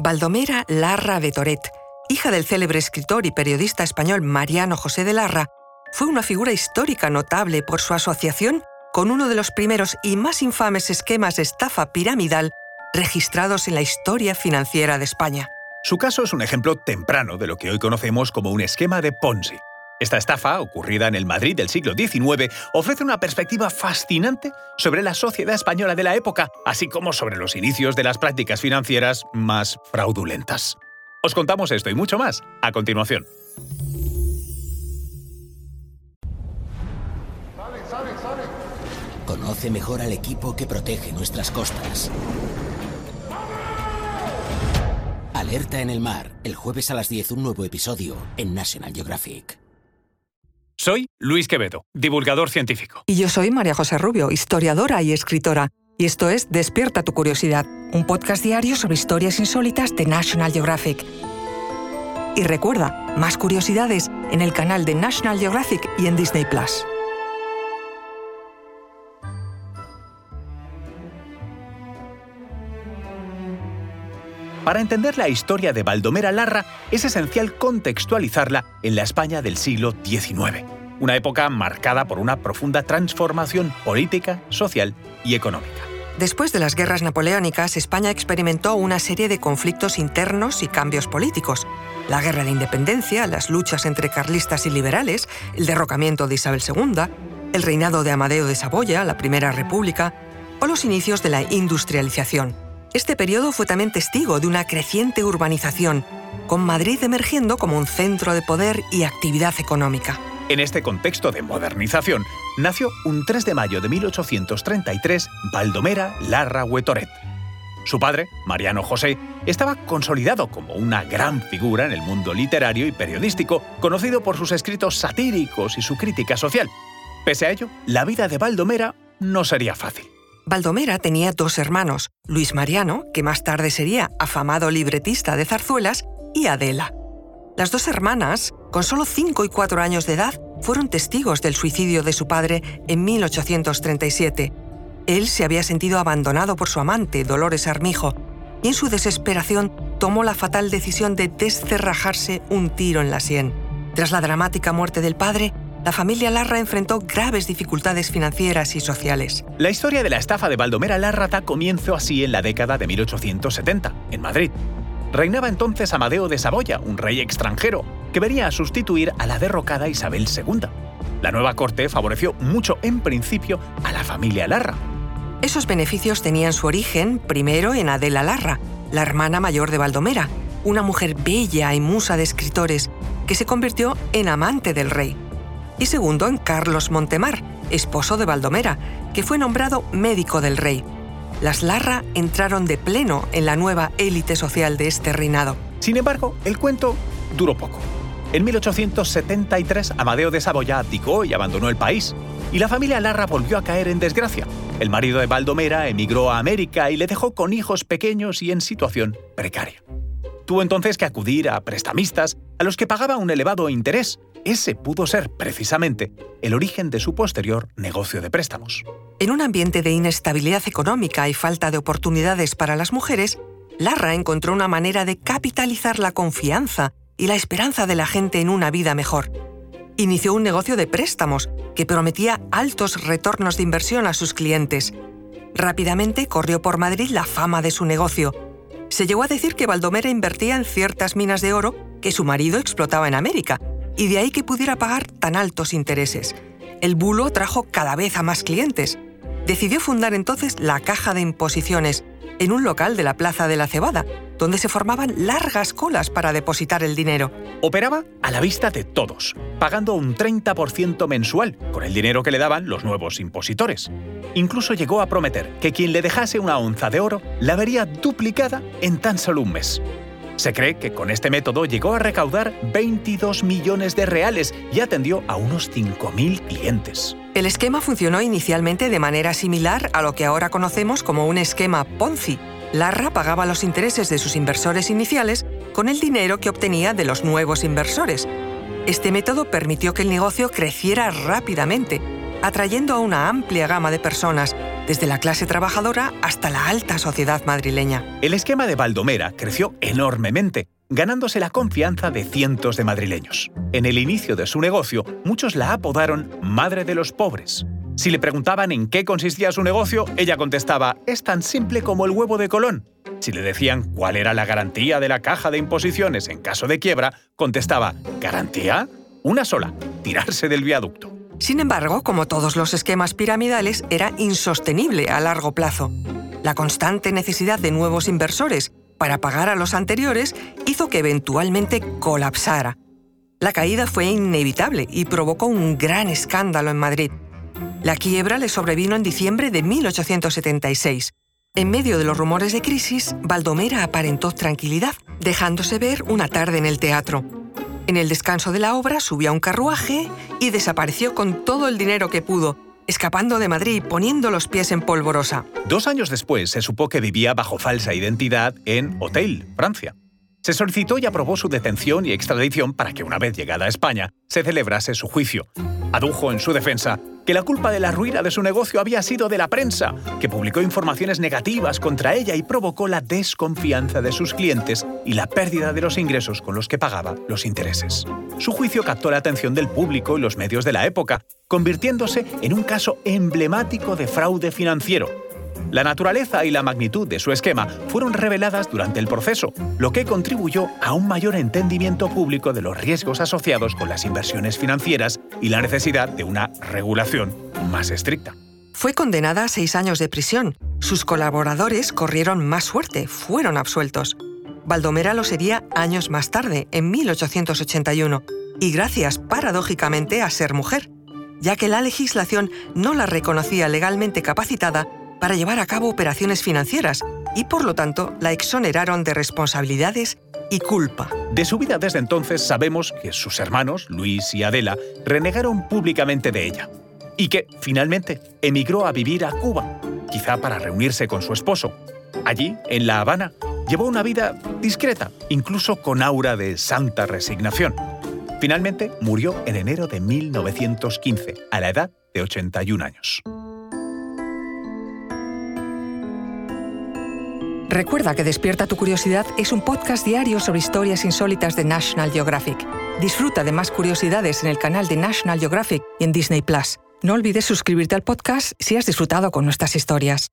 Baldomera Larra de Toret, hija del célebre escritor y periodista español Mariano José de Larra, fue una figura histórica notable por su asociación con uno de los primeros y más infames esquemas de estafa piramidal registrados en la historia financiera de España. Su caso es un ejemplo temprano de lo que hoy conocemos como un esquema de Ponzi. Esta estafa, ocurrida en el Madrid del siglo XIX, ofrece una perspectiva fascinante sobre la sociedad española de la época, así como sobre los inicios de las prácticas financieras más fraudulentas. Os contamos esto y mucho más a continuación. Conoce mejor al equipo que protege nuestras costas. Alerta en el mar, el jueves a las 10 un nuevo episodio en National Geographic. Soy Luis Quevedo, divulgador científico. Y yo soy María José Rubio, historiadora y escritora. Y esto es Despierta tu curiosidad, un podcast diario sobre historias insólitas de National Geographic. Y recuerda, más curiosidades en el canal de National Geographic y en Disney Plus. Para entender la historia de Baldomera Larra es esencial contextualizarla en la España del siglo XIX, una época marcada por una profunda transformación política, social y económica. Después de las guerras napoleónicas, España experimentó una serie de conflictos internos y cambios políticos. La guerra de independencia, las luchas entre carlistas y liberales, el derrocamiento de Isabel II, el reinado de Amadeo de Saboya, la Primera República, o los inicios de la industrialización. Este periodo fue también testigo de una creciente urbanización, con Madrid emergiendo como un centro de poder y actividad económica. En este contexto de modernización, nació un 3 de mayo de 1833 Baldomera Larra Huetoret. Su padre, Mariano José, estaba consolidado como una gran figura en el mundo literario y periodístico, conocido por sus escritos satíricos y su crítica social. Pese a ello, la vida de Baldomera no sería fácil. Baldomera tenía dos hermanos, Luis Mariano, que más tarde sería afamado libretista de zarzuelas, y Adela. Las dos hermanas, con solo 5 y 4 años de edad, fueron testigos del suicidio de su padre en 1837. Él se había sentido abandonado por su amante, Dolores Armijo, y en su desesperación tomó la fatal decisión de descerrajarse un tiro en la sien. Tras la dramática muerte del padre, la familia Larra enfrentó graves dificultades financieras y sociales. La historia de la estafa de Baldomera Larra da comienzo así en la década de 1870, en Madrid. Reinaba entonces Amadeo de Saboya, un rey extranjero, que venía a sustituir a la derrocada Isabel II. La nueva corte favoreció mucho en principio a la familia Larra. Esos beneficios tenían su origen primero en Adela Larra, la hermana mayor de Baldomera, una mujer bella y musa de escritores, que se convirtió en amante del rey y segundo en Carlos Montemar, esposo de Baldomera, que fue nombrado médico del rey. Las Larra entraron de pleno en la nueva élite social de este reinado. Sin embargo, el cuento duró poco. En 1873, Amadeo de Saboya abdicó y abandonó el país, y la familia Larra volvió a caer en desgracia. El marido de Baldomera emigró a América y le dejó con hijos pequeños y en situación precaria. Tuvo entonces que acudir a prestamistas a los que pagaba un elevado interés. Ese pudo ser, precisamente, el origen de su posterior negocio de préstamos. En un ambiente de inestabilidad económica y falta de oportunidades para las mujeres, Larra encontró una manera de capitalizar la confianza y la esperanza de la gente en una vida mejor. Inició un negocio de préstamos que prometía altos retornos de inversión a sus clientes. Rápidamente corrió por Madrid la fama de su negocio se llegó a decir que Baldomera invertía en ciertas minas de oro que su marido explotaba en América, y de ahí que pudiera pagar tan altos intereses. El bulo trajo cada vez a más clientes. Decidió fundar entonces la Caja de Imposiciones, en un local de la Plaza de la Cebada, donde se formaban largas colas para depositar el dinero. Operaba a la vista de todos, pagando un 30% mensual con el dinero que le daban los nuevos impositores. Incluso llegó a prometer que quien le dejase una onza de oro la vería duplicada en tan solo un mes. Se cree que con este método llegó a recaudar 22 millones de reales y atendió a unos 5.000 clientes. El esquema funcionó inicialmente de manera similar a lo que ahora conocemos como un esquema Ponzi. Larra pagaba los intereses de sus inversores iniciales con el dinero que obtenía de los nuevos inversores. Este método permitió que el negocio creciera rápidamente, atrayendo a una amplia gama de personas, desde la clase trabajadora hasta la alta sociedad madrileña. El esquema de Baldomera creció enormemente, ganándose la confianza de cientos de madrileños. En el inicio de su negocio, muchos la apodaron Madre de los Pobres. Si le preguntaban en qué consistía su negocio, ella contestaba, es tan simple como el huevo de Colón. Si le decían cuál era la garantía de la caja de imposiciones en caso de quiebra, contestaba, ¿garantía? Una sola, tirarse del viaducto. Sin embargo, como todos los esquemas piramidales, era insostenible a largo plazo. La constante necesidad de nuevos inversores para pagar a los anteriores hizo que eventualmente colapsara. La caída fue inevitable y provocó un gran escándalo en Madrid. La quiebra le sobrevino en diciembre de 1876. En medio de los rumores de crisis, Baldomera aparentó tranquilidad, dejándose ver una tarde en el teatro. En el descanso de la obra subió a un carruaje y desapareció con todo el dinero que pudo, escapando de Madrid poniendo los pies en polvorosa. Dos años después se supo que vivía bajo falsa identidad en Hotel, Francia. Se solicitó y aprobó su detención y extradición para que una vez llegada a España se celebrase su juicio. Adujo en su defensa que la culpa de la ruina de su negocio había sido de la prensa, que publicó informaciones negativas contra ella y provocó la desconfianza de sus clientes y la pérdida de los ingresos con los que pagaba los intereses. Su juicio captó la atención del público y los medios de la época, convirtiéndose en un caso emblemático de fraude financiero la naturaleza y la magnitud de su esquema fueron reveladas durante el proceso, lo que contribuyó a un mayor entendimiento público de los riesgos asociados con las inversiones financieras y la necesidad de una regulación más estricta. Fue condenada a seis años de prisión. Sus colaboradores corrieron más suerte, fueron absueltos. Baldomera lo sería años más tarde, en 1881, y gracias, paradójicamente, a ser mujer, ya que la legislación no la reconocía legalmente capacitada para llevar a cabo operaciones financieras y por lo tanto la exoneraron de responsabilidades y culpa. De su vida desde entonces sabemos que sus hermanos, Luis y Adela, renegaron públicamente de ella y que, finalmente, emigró a vivir a Cuba, quizá para reunirse con su esposo. Allí, en La Habana, llevó una vida discreta, incluso con aura de santa resignación. Finalmente, murió en enero de 1915, a la edad de 81 años. Recuerda que Despierta tu Curiosidad es un podcast diario sobre historias insólitas de National Geographic. Disfruta de más curiosidades en el canal de National Geographic y en Disney Plus. No olvides suscribirte al podcast si has disfrutado con nuestras historias.